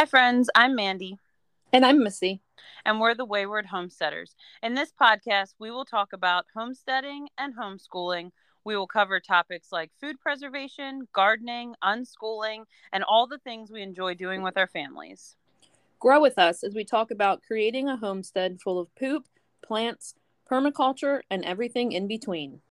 Hi, friends. I'm Mandy, And I'm Missy. and we're the Wayward Homesteaders. In this podcast, we will talk about homesteading and homeschooling. We will cover topics like food preservation, gardening, unschooling, and all the things we enjoy doing with our families. Grow with us as we talk about creating a homestead full of poop, plants, permaculture, and everything in between.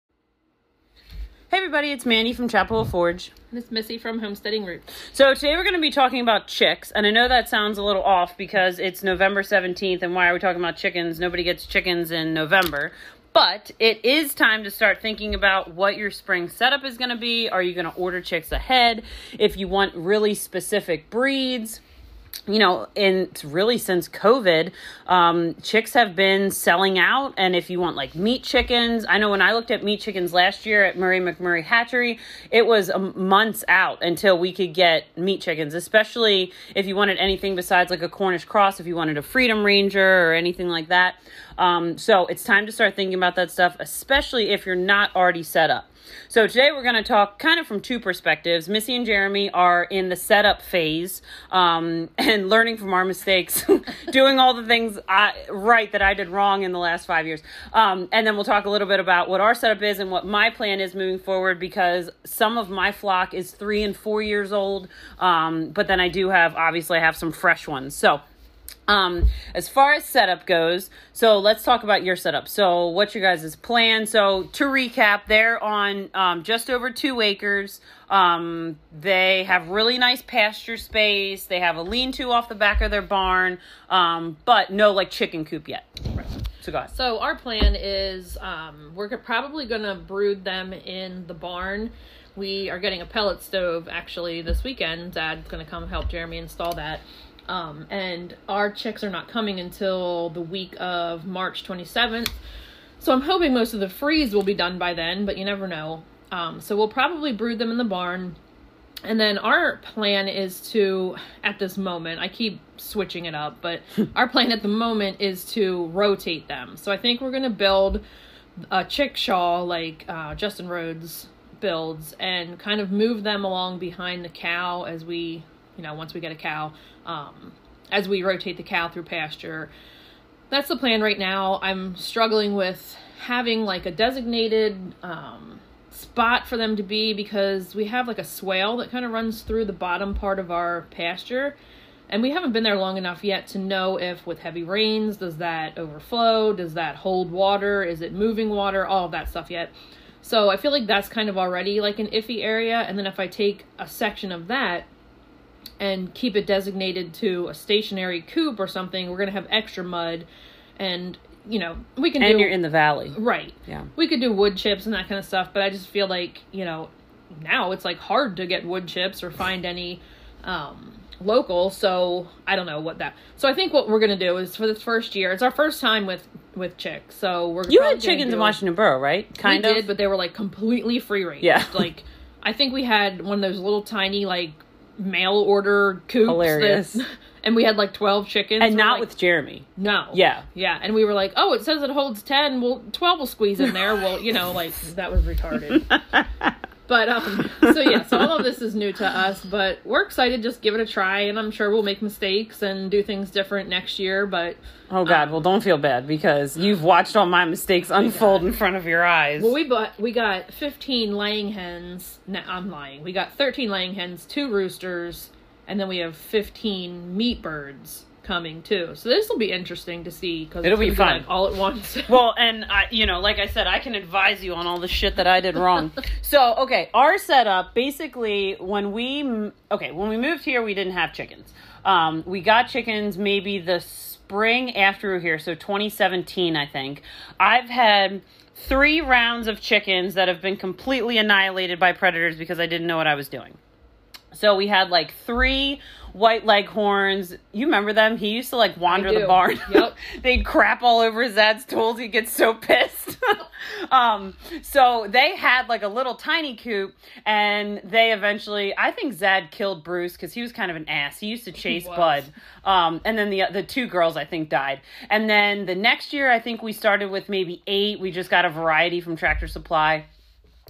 Hey, everybody, it's Mandy from Chapel Hill Forge. it's Missy from Homesteading Roots. So, today we're going to be talking about chicks, and I know that sounds a little off because it's November 17th, and why are we talking about chickens? Nobody gets chickens in November. But it is time to start thinking about what your spring setup is going to be. Are you going to order chicks ahead? If you want really specific breeds, you know, and really since COVID, um, chicks have been selling out. And if you want like meat chickens, I know when I looked at meat chickens last year at Murray McMurray Hatchery, it was um, months out until we could get meat chickens, especially if you wanted anything besides like a Cornish cross, if you wanted a Freedom Ranger or anything like that. Um, so it's time to start thinking about that stuff, especially if you're not already set up. So today we're going to talk kind of from two perspectives. Missy and Jeremy are in the setup phase um, and learning from our mistakes, doing all the things I, right that I did wrong in the last five years. Um, and then we'll talk a little bit about what our setup is and what my plan is moving forward because some of my flock is three and four years old. Um, but then I do have, obviously, I have some fresh ones. So um, as far as setup goes, so let's talk about your setup. So, what's your guys' plan? So, to recap, they're on um, just over two acres. Um, they have really nice pasture space. They have a lean to off the back of their barn, um, but no like chicken coop yet. So, go ahead. So our plan is um, we're probably to brood them in the barn. We are getting a pellet stove actually this weekend. Dad's to come help Jeremy install that. Um, and our chicks are not coming until the week of March 27th. So I'm hoping most of the freeze will be done by then, but you never know. Um, so we'll probably brood them in the barn. And then our plan is to, at this moment, I keep switching it up, but our plan at the moment is to rotate them. So I think we're going to build a chickshaw like uh, Justin Rhodes builds and kind of move them along behind the cow as we, you know, once we get a cow, um, as we rotate the cow through pasture. That's the plan right now. I'm struggling with having like a designated um, spot for them to be because we have like a swale that kind of runs through the bottom part of our pasture and we haven't been there long enough yet to know if with heavy rains does that overflow does that hold water is it moving water all of that stuff yet so i feel like that's kind of already like an iffy area and then if i take a section of that and keep it designated to a stationary coop or something we're going to have extra mud and you know we can And do you're in the valley. right Yeah. we could do wood chips and that kind of stuff, but I just feel like, you know, now it's like hard to get wood chips or find any um local, so I don't know what that. So I think what we're going to do is for this first year, it's our first time with with chicks. So we're You had chickens in Washington Borough, right? Kind we of. did, but they were like completely free range. Yeah. Like I think we had one of those little tiny like mail order coops. that- and we had like 12 chickens. and not like, with Jeremy. no. Yeah. Yeah, and we were like, "Oh, it says it holds ten. Well, twelve will squeeze in there." Well, you know, like that was retarded. but um, so yeah, so all of this is new to us, but we're excited. Just give it a try, and I'm sure we'll make mistakes and do things different next year. But Oh God! well, don't feel bad because you've watched all my mistakes unfold in front of your eyes. well, we bought we got 15 laying hens. No, I'm lying. We got 13 laying hens, two roosters, and then we have 15 meat birds coming too. So this will be interesting to see because It'll be fun. all at once. Well, and I, you know, like I said, I can advise you on all the shit that I did wrong. so, okay, our setup basically when we okay when we moved here, we didn't have chickens. Um, we got chickens maybe the spring after we were here, so 2017, I think. I've had three rounds of chickens that have been completely annihilated by predators because I didn't know what I was doing. So we had like three white leghorns. You remember them? He used to like wander the barn. Yep. They'd crap all over Zad's tools. He'd get so pissed. um, so they had like a little tiny coop, and they eventually, I think Zad killed Bruce because he was kind of an ass. He used to chase. Bud. Um, and then the the two girls I think died. And then the next year, I think we started with maybe eight. We just got a variety from Tractor Supply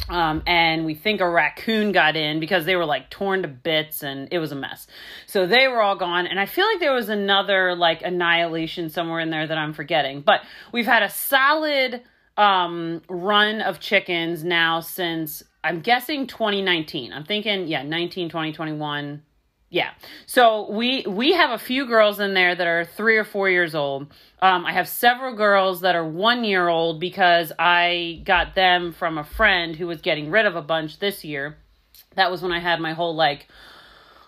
Um, and we think a raccoon got in because they were like torn to bits and it was a mess. So they were all gone. And I feel like there was another like annihilation somewhere in there that I'm forgetting. But we've had a solid um, run of chickens now since I'm guessing 2019. I'm thinking, yeah, 19, 20, 21. Yeah. So we we have a few girls in there that are three or four years old. Um, I have several girls that are one year old because I got them from a friend who was getting rid of a bunch this year. That was when I had my whole like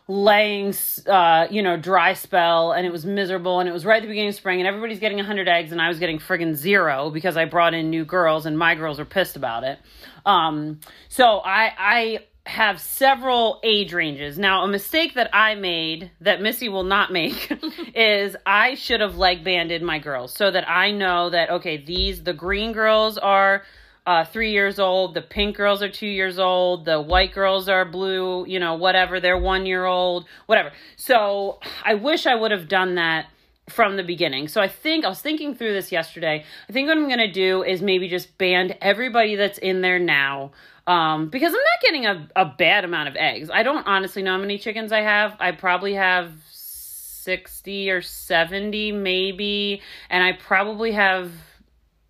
laying uh you know dry spell and it was miserable and it was right at the beginning of spring and everybody's getting 100 eggs and i was getting friggin' zero because i brought in new girls and my girls were pissed about it um so i i have several age ranges. Now, a mistake that I made that Missy will not make is I should have leg banded my girls so that I know that okay, these the green girls are uh, three years old, the pink girls are two years old, the white girls are blue, you know, whatever, they're one year old, whatever. So I wish I would have done that from the beginning. So I think I was thinking through this yesterday. I think what I'm going to do is maybe just band everybody that's in there now um, because I'm not getting a, a bad amount of eggs. I don't honestly know how many chickens I have. I probably have 60 or 70 maybe, and I probably have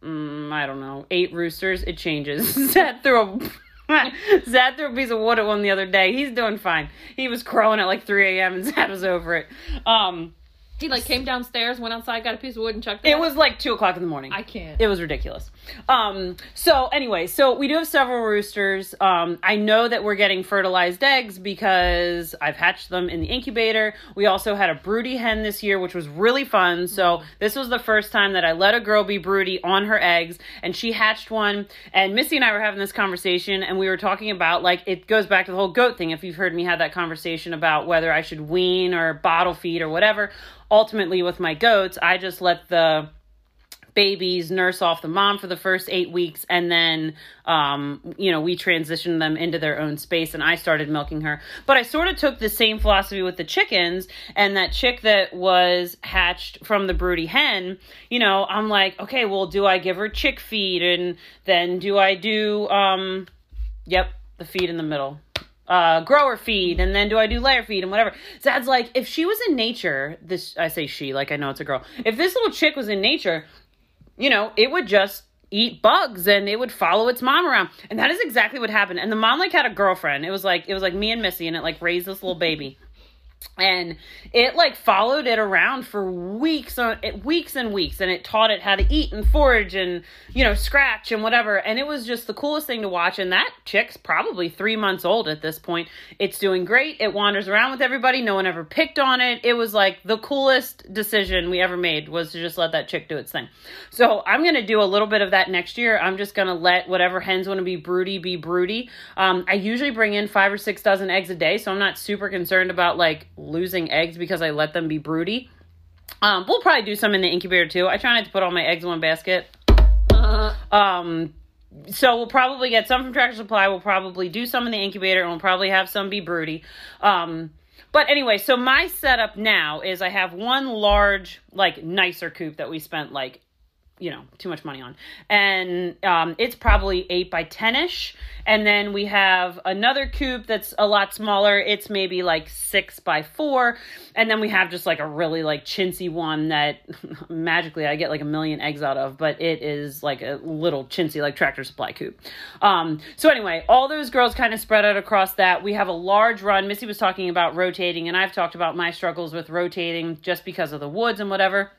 mm, I don't know, eight roosters. It changes. Zed threw a Zad threw a piece of wood at one the other day. He's doing fine. He was crowing at like 3 a.m. and Zad was over it. Um, He like came downstairs, went outside, got a piece of wood, and chucked it. it out? was like 2 o'clock in the morning. I can't. It was ridiculous. Um, so anyway, so we do have several roosters. Um, I know that we're getting fertilized eggs because I've hatched them in the incubator. We also had a broody hen this year, which was really fun. So this was the first time that I let a girl be broody on her eggs, and she hatched one. And Missy and I were having this conversation, and we were talking about like it goes back to the whole goat thing. If you've heard me have that conversation about whether I should wean or bottle feed or whatever. Ultimately, with my goats, I just let the babies nurse off the mom for the first eight weeks and then um, you know we transitioned them into their own space and i started milking her. But i sort of took the same philosophy with the chickens and that chick that was hatched from the broody hen you know i'm like okay well do i give her chick feed and then do i do um yep the feed in the middle uh, grower feed and then do I do layer feed and whatever. Zad's like, if she was in nature, this I say she, like I know it's a girl. If this little chick was in nature, you know, it would just eat bugs and it would follow its mom around. And that is exactly what happened. And the mom like had a girlfriend. It was like it was like me and Missy and it like raised this little baby. And it like followed it around for weeks on weeks and weeks and it taught it how to eat and forage and you know scratch and whatever and it was just the coolest thing to watch and that chick's probably 3 months old at this point. It's doing great. It wanders around with everybody. No one ever picked on it. It was like the coolest decision we ever made was to just let that chick do its thing. So, I'm going to do a little bit of that next year. I'm just going to let whatever hens want to be broody be broody. Um, I usually bring in 5 or 6 dozen eggs a day, so I'm not super concerned about like losing eggs because I let them be broody. Um, we'll probably do some in the incubator too. I try not to put all my eggs in one basket. Uh, Um, so we'll probably get some from Tractor Supply. We'll probably do some in the incubator, and we'll probably have some be broody. Um, but anyway, so my setup now is I have one large, like nicer coop that we spent like you know too much money on. And um, it's probably 8 by 10 ish and then we have another coop that's a lot smaller. It's maybe like 6 by 4 and then we have just like a really like chintzy one that magically i get like a million eggs out of but it is like a little chintzy like tractor supply coop um, so anyway all those girls kind of spread out across that. We have a large run. Missy was talking about rotating and i've talked about my struggles with rotating just because of the woods and whatever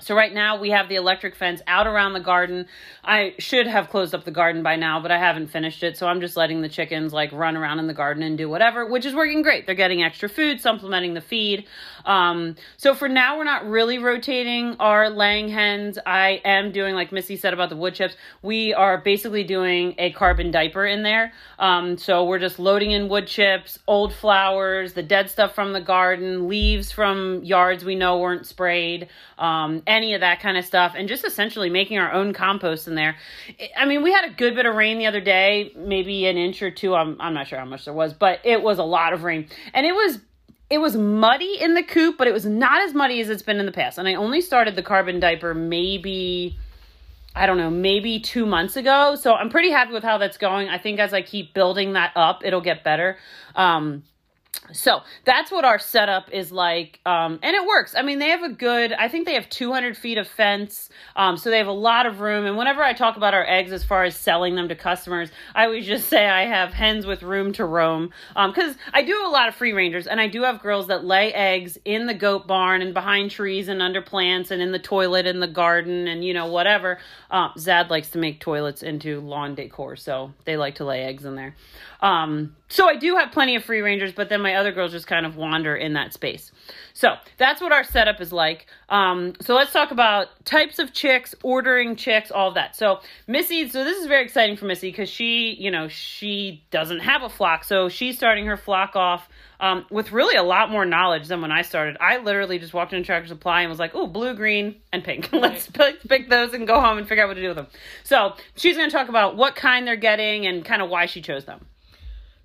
so right now we have the electric fence out around the garden. I should have closed up the garden by now, but I haven't finished it. So I'm just letting the chickens like run around in the garden and do whatever, which is working great. They're getting extra food, supplementing the feed. Um, so for now, we're not really rotating our laying hens. I am doing like Missy said about the wood chips. We are basically doing a carbon diaper in there. Um, so we're just loading in wood chips, old flowers, the dead stuff from the garden, leaves from yards we know weren't sprayed. Um, any of that kind of stuff, and just essentially making our own compost in there. I mean, we had a good bit of rain the other day, maybe an inch or two. I'm, I'm not sure how much there was, but it was a lot of rain. And it was it was muddy in the coop, but it was not as muddy as it's been in the past. And I only started the carbon diaper maybe I don't know, maybe two months ago. So I'm pretty happy with how that's going. I think as I keep building that up, it'll get better. Um, so that's what our setup is like um, and it works. I mean they have a good i think they have 200 feet of fence um, so they have a lot of room and whenever i talk about our eggs as far as selling them to customers i always just say i have hens with room to roam because um, i do have a lot of free rangers and i do have girls that lay eggs in the goat barn and behind trees and under plants and in the toilet in the garden and you know whatever. Uh, zad likes to make toilets into lawn decor so they like to lay eggs in there. Um, so I do have plenty of free rangers, but then my other girls just kind of wander in that space. So that's what our setup is like. Um, so let's talk about types of chicks, ordering chicks, all of that. So Missy, so this is very exciting for Missy because she, you know, she doesn't have a flock, so she's starting her flock off um, with really a lot more knowledge than when I started. I literally just walked into Tractor Supply and was like, "Oh, blue, green, and pink. Let's pick, pick those and go home and figure out what to do with them." So she's going to talk about what kind they're getting and kind of why she chose them.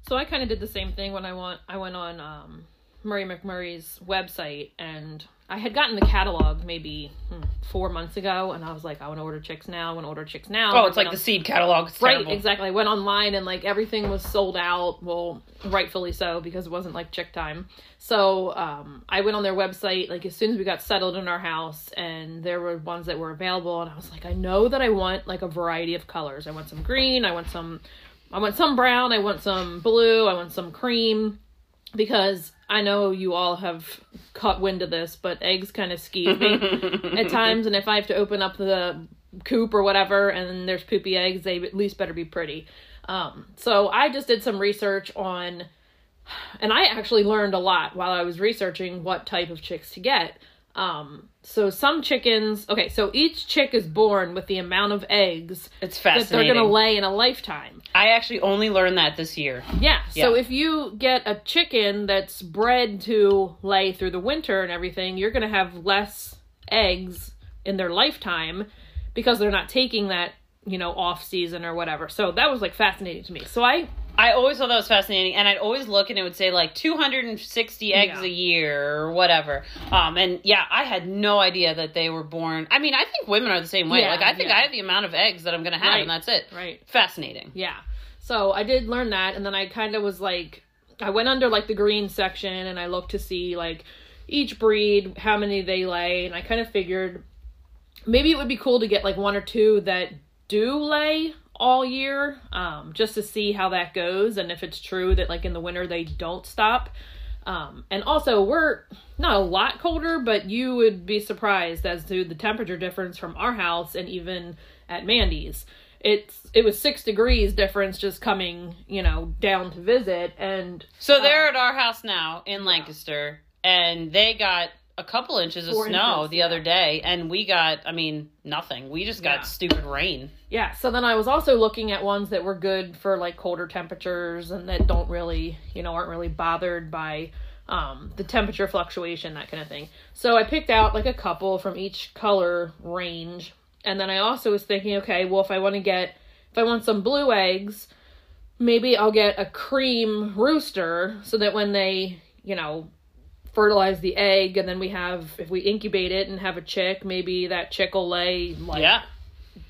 So I kind of did the same thing when I went I went on um, Murray McMurray's website and I had gotten the catalog maybe hmm, four months ago, and I was like, I want to order chicks now. I want to order chicks now. Oh, it's like on... the seed catalog. It's right, terrible. exactly. I went online and like everything was sold out. Well, rightfully so because it wasn't like chick time. So um, I went on their website like as soon as we got settled in our house, and there were ones that were available, and I was like, I know that I want like a variety of colors. I want some green. I want some I want some brown, I want some blue, I want some cream because I know you all have caught wind of this, but eggs kind of skeeve me at times, and if I have to open up the coop or whatever and there's poopy eggs, they at least better be pretty. Um, so I just did some research on, and I actually learned a lot while I was researching what type of chicks to get. Um, so some chickens, okay, so each chick is born with the amount of eggs it's that they're going to lay in a lifetime. I actually only learned that this year. Yeah. yeah. So if you get a chicken that's bred to lay through the winter and everything, you're going to have less eggs in their lifetime because they're not taking that, you know, off season or whatever. So that was like fascinating to me. So I I always thought that was fascinating, and I'd always look and it would say like 260 eggs yeah. a year or whatever. Um, and yeah, I had no idea that they were born. I mean, I think women are the same way. Yeah, like I think yeah. I have the amount of eggs that I'm gonna have, right. and that's it. Right. Fascinating. Yeah. So I did learn that, and then I kind of was like, I went under like the green section, and I looked to see like each breed how many they lay, and I kind of figured maybe it would be cool to get like one or two that do lay all year um, just to see how that goes and if it's true that like in the winter they don't stop. Um, and also we're not a lot colder but you would be surprised as to the temperature difference from our house and even at mandy's. It's it was six degrees difference just coming you know down to visit and so they're um, at our house now in lancaster and they got a couple inches of snow inches, the yeah. other day, and we got, I mean, nothing. We just got yeah. stupid rain. Yeah. So then I was also looking at ones that were good for like colder temperatures and that don't really, you know, aren't really bothered by um, the temperature fluctuation, that kind of thing. So I picked out like a couple from each color range, and then I also was thinking, okay, well, if I want to get, if I want some blue eggs, maybe I'll get a cream rooster so that when they, you know, fertilize the egg and then we have if we incubate it and have a chick maybe that chick will lay like yeah.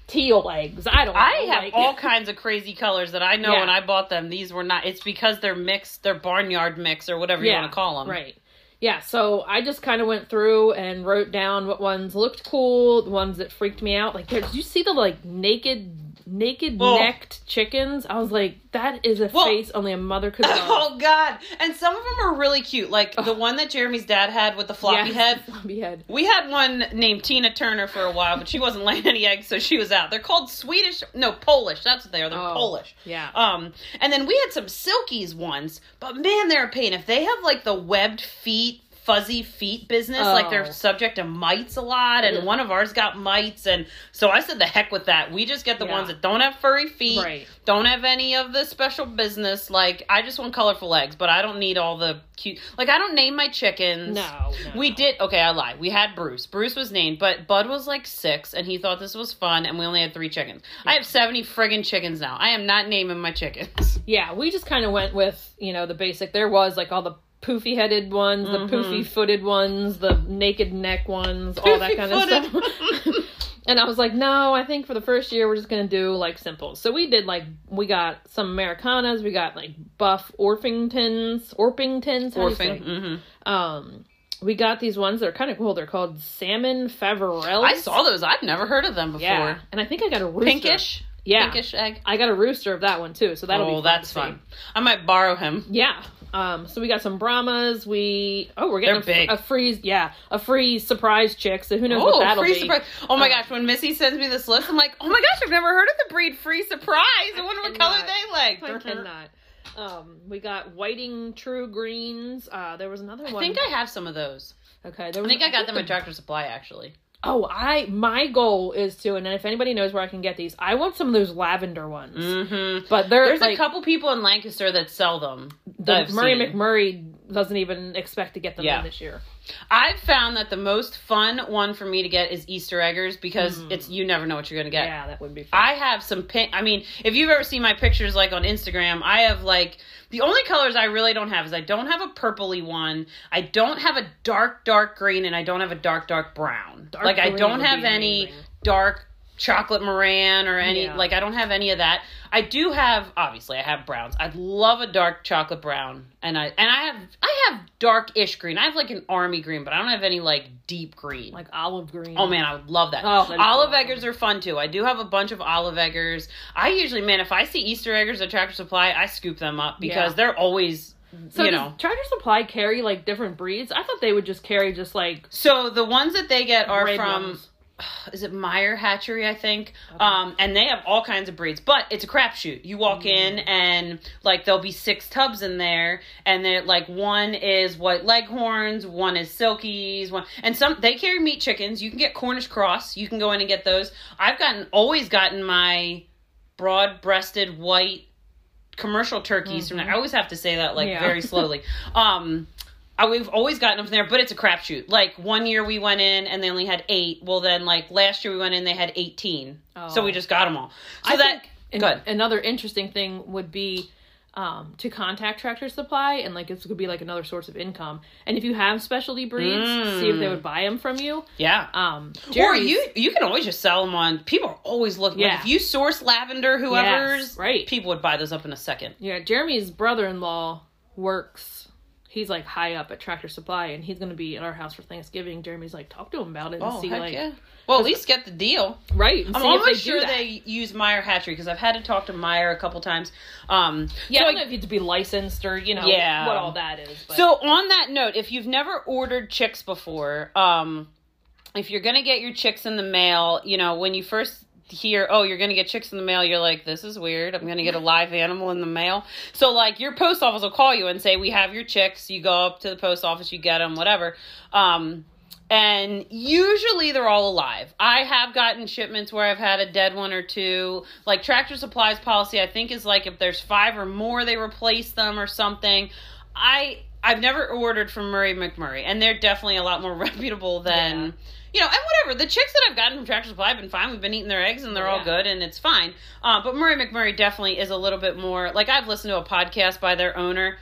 teal eggs. I don't know. i have like, all kinds of crazy colors that i know yeah. when i bought them. These were not it's because they're mixed they're barnyard mix or whatever yeah, you want to call them right. Yeah so i just kind of went through and wrote down what ones looked cool the ones that freaked me out. Like did you see the like naked naked necked chickens. I was like, that is a face only a mother could love. Oh god. And some of them are really cute. Like the one that Jeremy's dad had with the floppy yes, head. Floppy head. We had one named Tina Turner for a while, but she wasn't laying any eggs, so she was out. They're called Swedish no, Polish. That's what they are. They're oh, Polish. Yeah. Um and then we had some silkies ones, but man, they're a pain. If they have like the webbed feet fuzzy feet business. Oh. Like they're oh. subject to mites a lot, and mm. one of ours got mites, and so I said the heck with that. We just get the yeah. ones that don't have furry feet, right. don't have any of the special business. Like I just want colorful eggs, but I don't need all the cute. Like I don't name my chickens. No, no we did. Okay, I lied. We had Bruce. Bruce was named, but Bud was like six, and he thought this was fun, and we only had three chickens. Yeah. I have seventy friggin' chickens now. I am not naming my chickens. Yeah, we just kind of went with you know the basic. There was like all the poofy headed ones, mm-hmm. the poofy footed ones, the naked neck ones, all that kind of stuff. And I was like, no, I think for the first year we're just gonna do like simple. So we did like we got some Americanas, we got like buff Orpingtons, Orpingtons, how do you say? Orphan. hmm Um, we got these ones that are kind of cool. They're called salmon Faverolles. I saw those. I've never heard of them before. Yeah, and I think I got a rooster. Pinkish. Yeah, Pinkish egg. I got a rooster of that one too. So that'll oh, be fun that's fun. I might borrow him. Yeah. Um. So we got some Brahmas. We oh we're getting They're big. a, a free yeah a free surprise chick. So who knows Oh, what that'll free be? surprise! Oh my Uh, gosh, when Missy sends me this list, I'm like, oh my gosh, I've never heard of the breed free surprise. I wonder what color they like. I cannot. Um, we got whiting true greens. Uh, there was another one. I think I have some of those. okay. There I think I got them at Tractor Supply actually. Oh, I my goal is to, and then if anybody knows where I can get these, I want some of those lavender ones. Mm-hmm. But they're There's like, a couple people in Lancaster that sell them. the Murray seen. McMurray doesn't even expect to get them Yeah. this year. I've found that the most fun one for me to get is Easter eggers because Mm. it's you never know what you're gonna get. Yeah, that would be. Fun. I have some pink. I mean, if you've ever seen my pictures like on Instagram, I have like the only colors I really don't have is I don't have a purpley one, I don't have a dark dark green, and I don't have a dark dark brown. Dark like I don't have any amazing. dark chocolate Marans or any Yeah. like I don't have any of that. I do have obviously I have browns. I love a dark chocolate brown, and I and I have I have dark-ish green. I have like an army green, but I don't have any like deep green. like olive green. Oh man, I would love that. Oh, olive eggers are fun too. I do have a bunch of olive eggers. I usually, man, if I see Easter eggers at Tractor Supply, I scoop them up because Yeah. they're always, So you know. Tractor Supply carry like different breeds? I thought they would just carry just like So the ones that they get are from, ones. is it Meyer Hatchery? I think. Um, and they have all kinds of breeds, but it's a crapshoot. You walk in Mm. and like there'll be six tubs in there, and they're like one is white leghorns, one is silkies, one and some they carry meat chickens. You can get Cornish cross. You can go in and get those. I've gotten always gotten my broad-breasted white commercial turkeys from there. I always have to say that like Mm-hmm. Yeah. very slowly. um we've always gotten them from there, but it's a crapshoot. Like one year we went in and they only had eight. Well, then like last year we went in, they had eighteen. So Oh. we just got them all. So I that think good. Another interesting thing would be um, to contact Tractor Supply, and like this could be like another source of income. And if you have specialty breeds, see if they Mm. would buy them from you. yeah. Um, or you you can always just sell them on. People are always looking. Like Yeah. if you source lavender, whoever's right. people would buy those up in a second. Yeah, Jeremy's brother-in-law works. He's like high up at Tractor Supply, and he's gonna be at our house for Thanksgiving. Jeremy's like, talk to him about it and Oh see like, yeah. Well, at least get the deal. right? I'm almost they sure they use Meyer Hatchery because I've had to talk to Meyer a couple times. Um, Yeah, so I don't know if you have to be licensed or you know Yeah. what all that is. But. So on that note, if you've never ordered chicks before, um, if you're gonna get your chicks in the mail, you know when you first hear, oh, you're gonna get chicks in the mail, you're like, this is weird. I'm gonna get a live animal in the mail. So like your post office will call you and say, we have your chicks. You go up to the post office, you get them, whatever. Um, and usually they're all alive. I have gotten shipments where I've had a dead one or two. Like Tractor supplies policy, I think is like if there's five or more, they replace them or something. I I've never ordered from Murray McMurray, and they're definitely a lot more reputable than. Yeah. You know, and whatever. The chicks that I've gotten from Tractor Supply have been fine. We've been eating their eggs and they're all Yeah. good and it's fine. Uh, but Murray McMurray definitely is a little bit more like I've listened to a podcast by their owner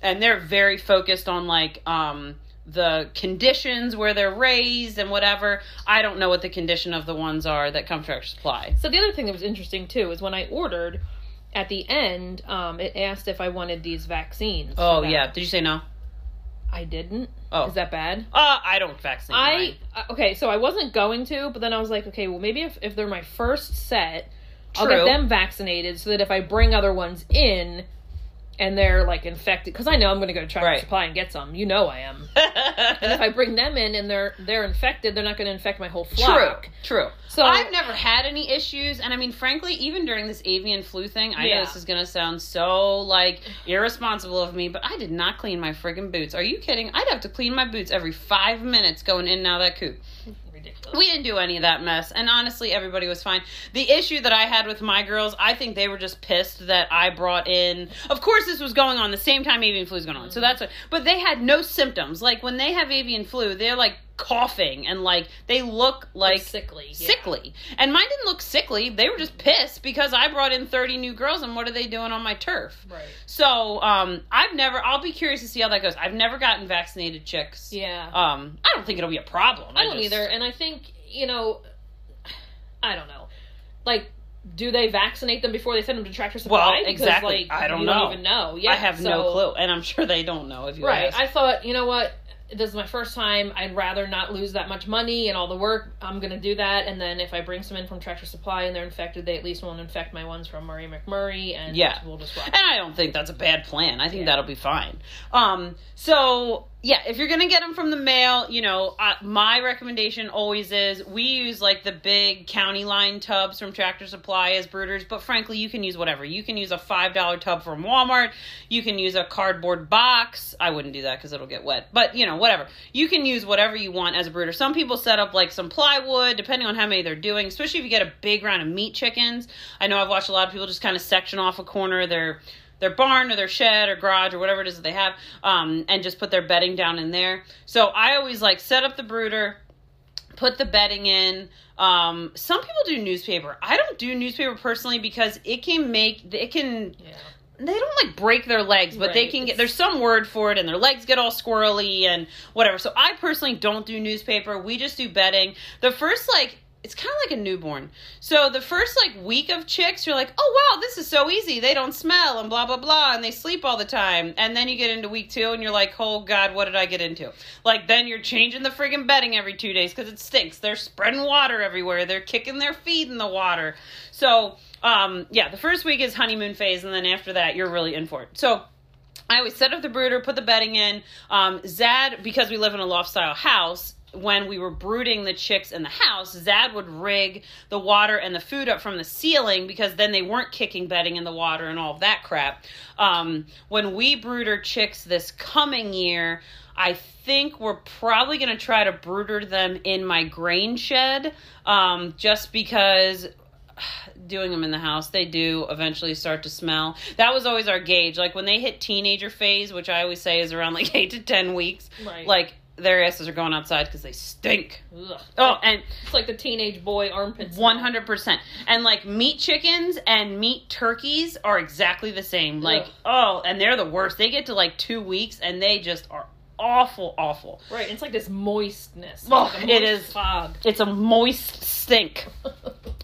and they're very focused on like um the conditions where they're raised and whatever. I don't know what the condition of the ones are that come from Tractor Supply. So the other thing that was interesting too is when I ordered, at the end, um, it asked if I wanted these vaccines. Oh yeah, did you say no? I didn't. Oh. Is that bad? Uh, I don't vaccinate. I mine. uh, okay, so I wasn't going to, but then I was like, okay, well maybe if if they're my first set, I'll get them vaccinated so that if I bring other ones in and they're like infected because I know I'm going to go to Tractor Right. Supply and get some. You know I am. And if I bring them in and they're they're infected, they're not going to infect my whole flock. true. True. So I've never had any issues, and I mean, frankly, even during this avian flu thing, I know this is gonna sound so like irresponsible of me, but I did not clean my friggin' boots. Are you kidding? I'd have to clean my boots every five minutes going in and out of that coop. We didn't do any of that mess, and honestly, everybody was fine. The issue that I had with my girls, I think they were just pissed that I brought in. Of course, this was going on the same time avian flu is going on, so that's what. But they had no symptoms. Like when they have avian flu, they're like coughing and like they look like sickly. yeah. sickly. And mine didn't look sickly. They were just pissed because I brought in 30 new girls and what are they doing on my turf? Right. So, um, I've never, I'll be curious to see how that goes. I've never gotten vaccinated chicks. Yeah. Um, I don't think it'll be a problem. I don't just- either, and I think you know, I don't know. Like, do they vaccinate them before they send them to Tractor Supply? Well, exactly. Like, I don't you know. Don't even know. Yeah, I have no clue, and I'm sure they don't know if you Right. ask. I thought, you know what? This is my first time. I'd rather not lose that much money and all the work. I'm gonna do that, and then if I bring some in from Tractor Supply and they're infected, they at least won't infect my ones from Murray McMurray, and Yeah. we'll just rock. And I don't think that's a bad plan. I think Yeah. that'll be fine. Um, so yeah, if you're gonna get them from the mail, you know, uh, my recommendation always is we use like the big county line tubs from Tractor Supply as brooders, but frankly, you can use whatever. You can use a five dollar tub from Walmart. You can use a cardboard box. I wouldn't do that because it'll get wet, but you know, whatever. You can use whatever you want as a brooder. Some people set up like some plywood, depending on how many they're doing. Especially if you get a big round of meat chickens. I know I've watched a lot of people just kind of section off a corner of their their barn or their shed or garage or whatever it is that they have, um, and just put their bedding down in there. So I always like set up the brooder, put the bedding in. Um, some people do newspaper. I don't do newspaper personally because it can make it can yeah. they don't like break their legs, but they can get there's some word for it and their legs get all squirrely and whatever. So I personally don't do newspaper. We just do bedding. The first like it's kind of like a newborn. So the first like week of chicks, you're like, oh wow, this is so easy. They don't smell and blah blah blah, and they sleep all the time. And then you get into week two, and you're like, oh god, what did I get into? Like then you're changing the friggin' bedding every two days because it stinks. They're spreading water everywhere. They're kicking their feet in the water. So um, yeah, the first week is honeymoon phase, and then after that, you're really in for it. So. I always set up the brooder, put the bedding in. Um, Zad, because we live in a loft style house, when we were brooding the chicks in the house, Zad would rig the water and the food up from the ceiling because then they weren't kicking bedding in the water and all of that crap. Um, when we brood our chicks this coming year, I think we're probably going to try to brooder them in my grain shed um, just because doing them in the house, they do eventually start to smell. That was always our gauge. Like when they hit teenager phase, which I always say is around like eight to ten weeks, Right. like their asses are going outside because they stink. Ugh. Oh, and It's like the teenage boy armpits. one hundred percent. And like meat chickens and meat turkeys are exactly the same. Like Ugh. oh, and they're the worst. They get to like two weeks and they just are awful, awful. Right. It's like this moistness. Oh, like moist it is. fog. It's a moist stink.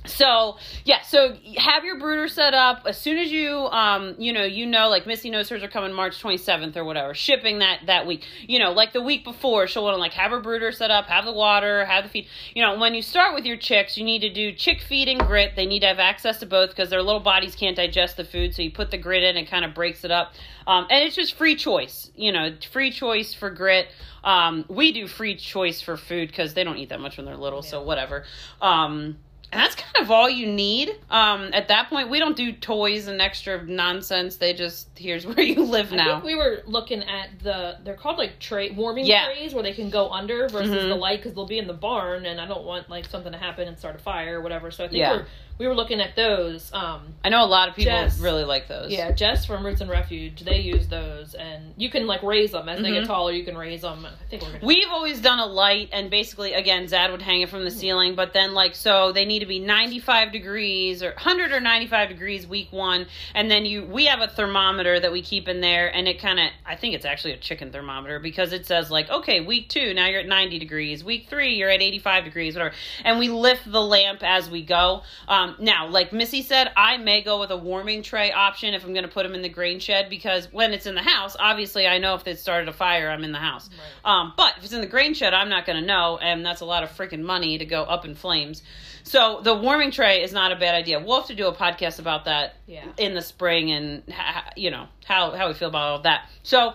So yeah, so have your brooder set up. As soon as you um you know you know like Missy knows hers are coming March 27th or whatever shipping that that week. You know like the week before she'll want to like have her brooder set up have the water have the feed. You know when you start with your chicks you need to do chick feed and grit. They need to have access to both because their little bodies can't digest the food so you put the grit in and kind of breaks it up. Um, and it's just free choice you know free choice for grit um, we do free choice for food because they don't eat that much when they're little so whatever um, and that's kind of all you need. Um, at that point, we don't do toys and extra nonsense. They just here's where you live I now. think we were looking at the they're called like tray warming Yeah. trays where they can go under versus Mhm. the light because they'll be in the barn and I don't want like something to happen and start a fire or whatever. So I think Yeah. we're, we were looking at those. Um, I know a lot of people Jess. really like those. yeah, Jess from Roots and Refuge they use those and you can like raise them as they Mhm. get taller. You can raise them. I think we're. We've always done a light, and basically, again, Zad would hang it from the ceiling, but then, like, so they need to be 95 degrees or 100 or 95 degrees week one, and then you, we have a thermometer that we keep in there, and it kind of, I think it's actually a chicken thermometer because it says, like, okay, week two, now you're at 90 degrees, week three, you're at 85 degrees, whatever, and we lift the lamp as we go. Um, now, like Missy said, I may go with a warming tray option if I'm going to put them in the grain shed because when it's in the house, obviously, I know if it started a fire, I'm in the house. Um, but if it's in the grain shed, I'm not going to know, and that's a lot of freaking money to go up in flames. So the warming tray is not a bad idea. We'll have to do a podcast about that Yeah. in the spring, and ha- you know how how we feel about all of that. So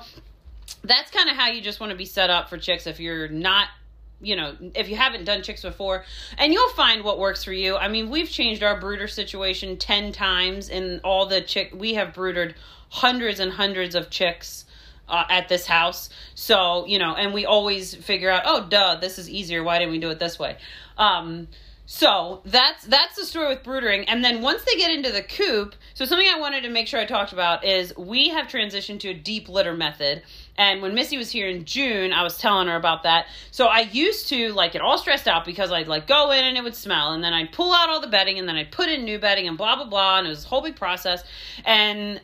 that's kind of how you just want to be set up for chicks if you're not you know if you haven't done chicks before and you'll find what works for you. I mean we've changed our brooder situation 10 times in all the chick we have broodered hundreds and hundreds of chicks uh, at this house. So you know and we always figure out oh duh this is easier. Why didn't we do it this way? Um so that's that's the story with broodering. And then once they get into the coop so something i wanted to make sure i talked about is we have transitioned to a deep litter method And when Missy was here in June, I was telling her about that. So I used to like get all stressed out because I'd like go in and it would smell, and then I'd pull out all the bedding, and then I'd put in new bedding, and blah blah blah, and it was a whole big process. And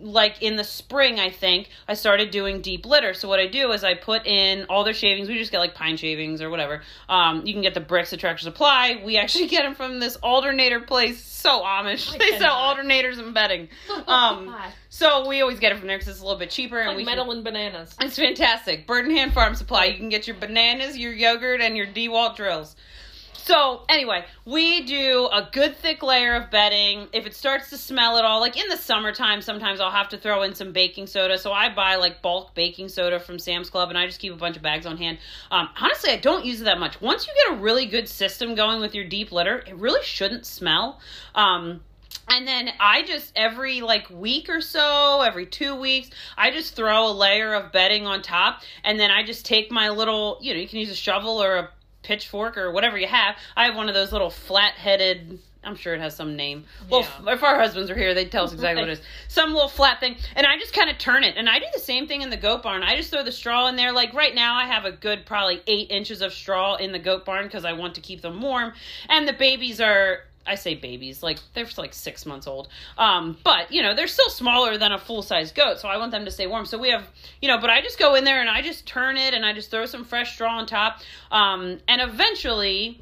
like in the spring, I think I started doing deep litter. So what I do is I put in all their shavings. We just get like pine shavings or whatever. Um, you can get the bricks at Tractor Supply. We actually get them from this alternator place. So Amish. They sell alternators and bedding. Um, so we always get it from there because it's a little bit cheaper and like we can- metal and bananas. it's fantastic. Bird-in-Hand Farm Supply. You can get your bananas, your yogurt, and your DeWalt drills. So anyway, we do a good thick layer of bedding. If it starts to smell at all, like in the summertime, sometimes I'll have to throw in some baking soda. So I buy like bulk baking soda from Sam's Club, and I just keep a bunch of bags on hand. Um, honestly, I don't use it that much. Once you get a really good system going with your deep litter, it really shouldn't smell. Um, and then I just every like week or so, every two weeks, I just throw a layer of bedding on top, and then I just take my little, you know, you can use a shovel or a pitchfork or whatever you have. I have one of those little flat-headed. I'm sure it has some name. Well, Yeah. if our husbands are here, they'd tell us exactly what it is. Some little flat thing, and I just kind of turn it. And I do the same thing in the goat barn. I just throw the straw in there. Like right now, I have a good probably eight inches of straw in the goat barn because I want to keep them warm. And the babies are I say babies, like they're like six months old. Um, but you know, they're still smaller than a full size goat, so I want them to stay warm. So we have, you know, but I just go in there and I just turn it and I just throw some fresh straw on top. Um, and eventually,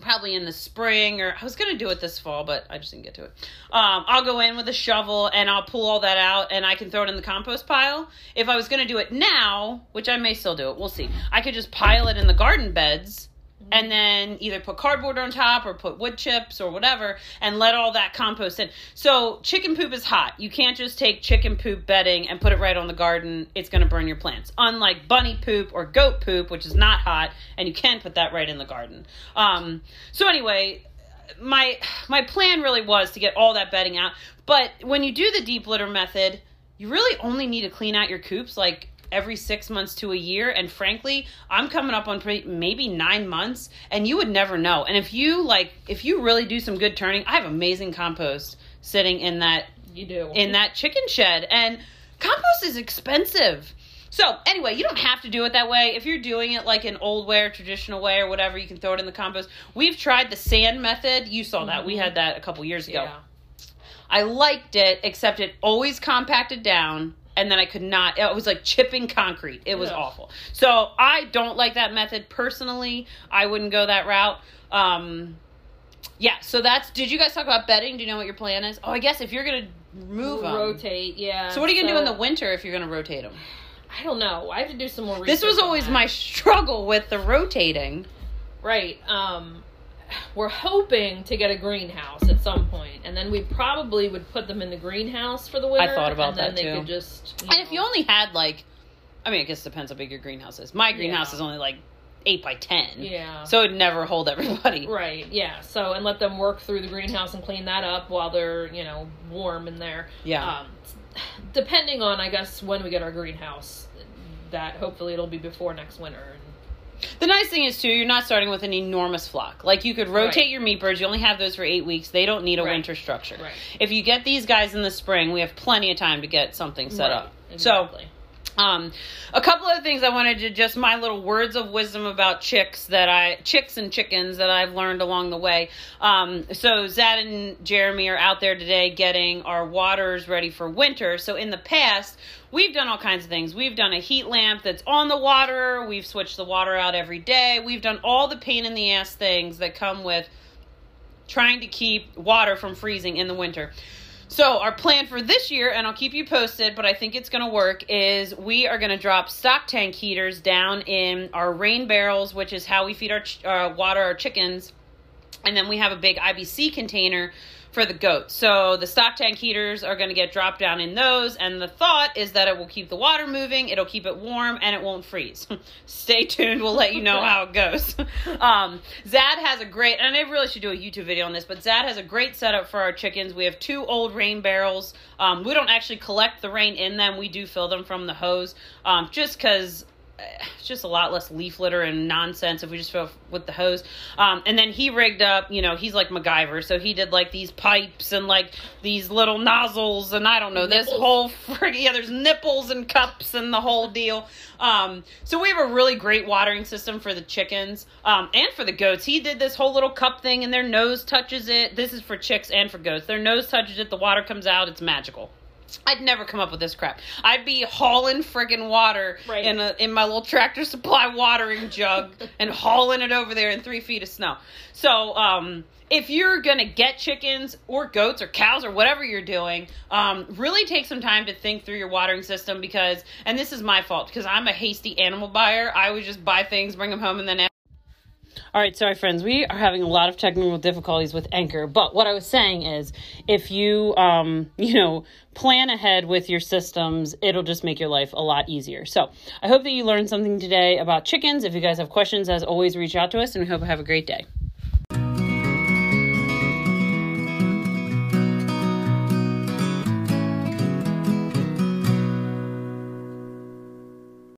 probably in the spring or I was gonna do it this fall, but I just didn't get to it. Um, I'll go in with a shovel and I'll pull all that out and I can throw it in the compost pile. If I was gonna do it now, which I may still do it, we'll see. I could just pile it in the garden beds and then either put cardboard on top or put wood chips or whatever and let all that compost in. So chicken poop is hot. You can't just take chicken poop bedding and put it right on the garden. It's going to burn your plants. Unlike bunny poop or goat poop, which is not hot, and you can put that right in the garden. Um, so anyway, my my plan really was to get all that bedding out. But when you do the deep litter method, you really only need to clean out your coops like every six months to a year. And frankly, I'm coming up on pretty, maybe nine months, and you would never know. And if you like, if you really do some good turning, I have amazing compost sitting in that You do. in that chicken shed, and compost is expensive. So anyway, you don't have to do it that way. If you're doing it like an old way or traditional way or whatever, you can throw it in the compost. We've tried the sand method. You saw that. We mm-hmm. had that a couple years ago. yeah. I liked it, except it always compacted down, and then I could not. It was like chipping concrete. It was Ugh. awful. So I don't like that method personally. I wouldn't go that route. Um, yeah. So that's. Did you guys talk about bedding? Do you know what your plan is? Oh, I guess if you're gonna move rotate. Yeah. So what are you gonna do in the winter if you're gonna rotate them? I don't know. I have to do some more. Research. This was always my struggle with the rotating. right. Um, we're hoping to get a greenhouse at some point, and then we probably would put them in the greenhouse for the winter. I thought about and then that, they too. could just. And if you only had like, I mean, I guess it depends how big your greenhouse is. My greenhouse Yeah. is only like eight by ten. Yeah. So it'd never hold everybody. Right, yeah. So and let them work through the greenhouse and clean that up while they're, you know, warm in there. Yeah. Um, depending on, I guess, when we get our greenhouse, that hopefully it'll be before next winter. The nice thing is too, you're not starting with an enormous flock. Like you could rotate Right. your meat birds. You only have those for eight weeks. They don't need a Right. winter structure. Right. If you get these guys in the spring, we have plenty of time to get something set up. So Um, a couple of things I wanted to just my little words of wisdom about chicks that I chicks and chickens that I've learned along the way. Um, so Zad and Jeremy are out there today getting our waters ready for winter. So in the past, we've done all kinds of things. We've done a heat lamp that's on the water. We've switched the water out every day. We've done all the pain in the ass things that come with trying to keep water from freezing in the winter. So our plan for this year, and I'll keep you posted, but I think it's going to work, is we are going to drop stock tank heaters down in our rain barrels, which is how we feed our ch- uh, water our chickens, and then we have a big IBC container for the goats. So the stock tank heaters are going to get dropped down in those, and the thought is that it will keep the water moving, it'll keep it warm, and it won't freeze. Stay tuned. We'll let you know how it goes. um, Zad has a great, and I really should do a YouTube video on this, but Zad has a great setup for our chickens. We have two old rain barrels. Um, we don't actually collect the rain in them. We do fill them from the hose, um, just because it's just a lot less leaf litter and nonsense if we just fill with the hose. Um, and then he rigged up, you know, he's like MacGyver, so he did like these pipes and like these little nozzles and I don't know this whole frig- yeah, there's nipples and cups and the whole deal. Um, so we have a really great watering system for the chickens um, and for the goats. He did this whole little cup thing and their nose touches it. This is for chicks and for goats. Their nose touches it, the water comes out. It's magical. I'd never come up with this crap. I'd be hauling friggin' water Right. in a, in my little tractor supply watering jug and hauling it over there in three feet of snow. So, um, if you're gonna get chickens or goats or cows or whatever you're doing, um, really take some time to think through your watering system because, and this is my fault because I'm a hasty animal buyer. I would just buy things, bring them home, and then all right, sorry, friends. We are having a lot of technical difficulties with Anchor, but what I was saying is, if you, um, you know, plan ahead with your systems, it'll just make your life a lot easier. So, I hope that you learned something today about chickens. If you guys have questions, as always, reach out to us, and we hope you have a great day.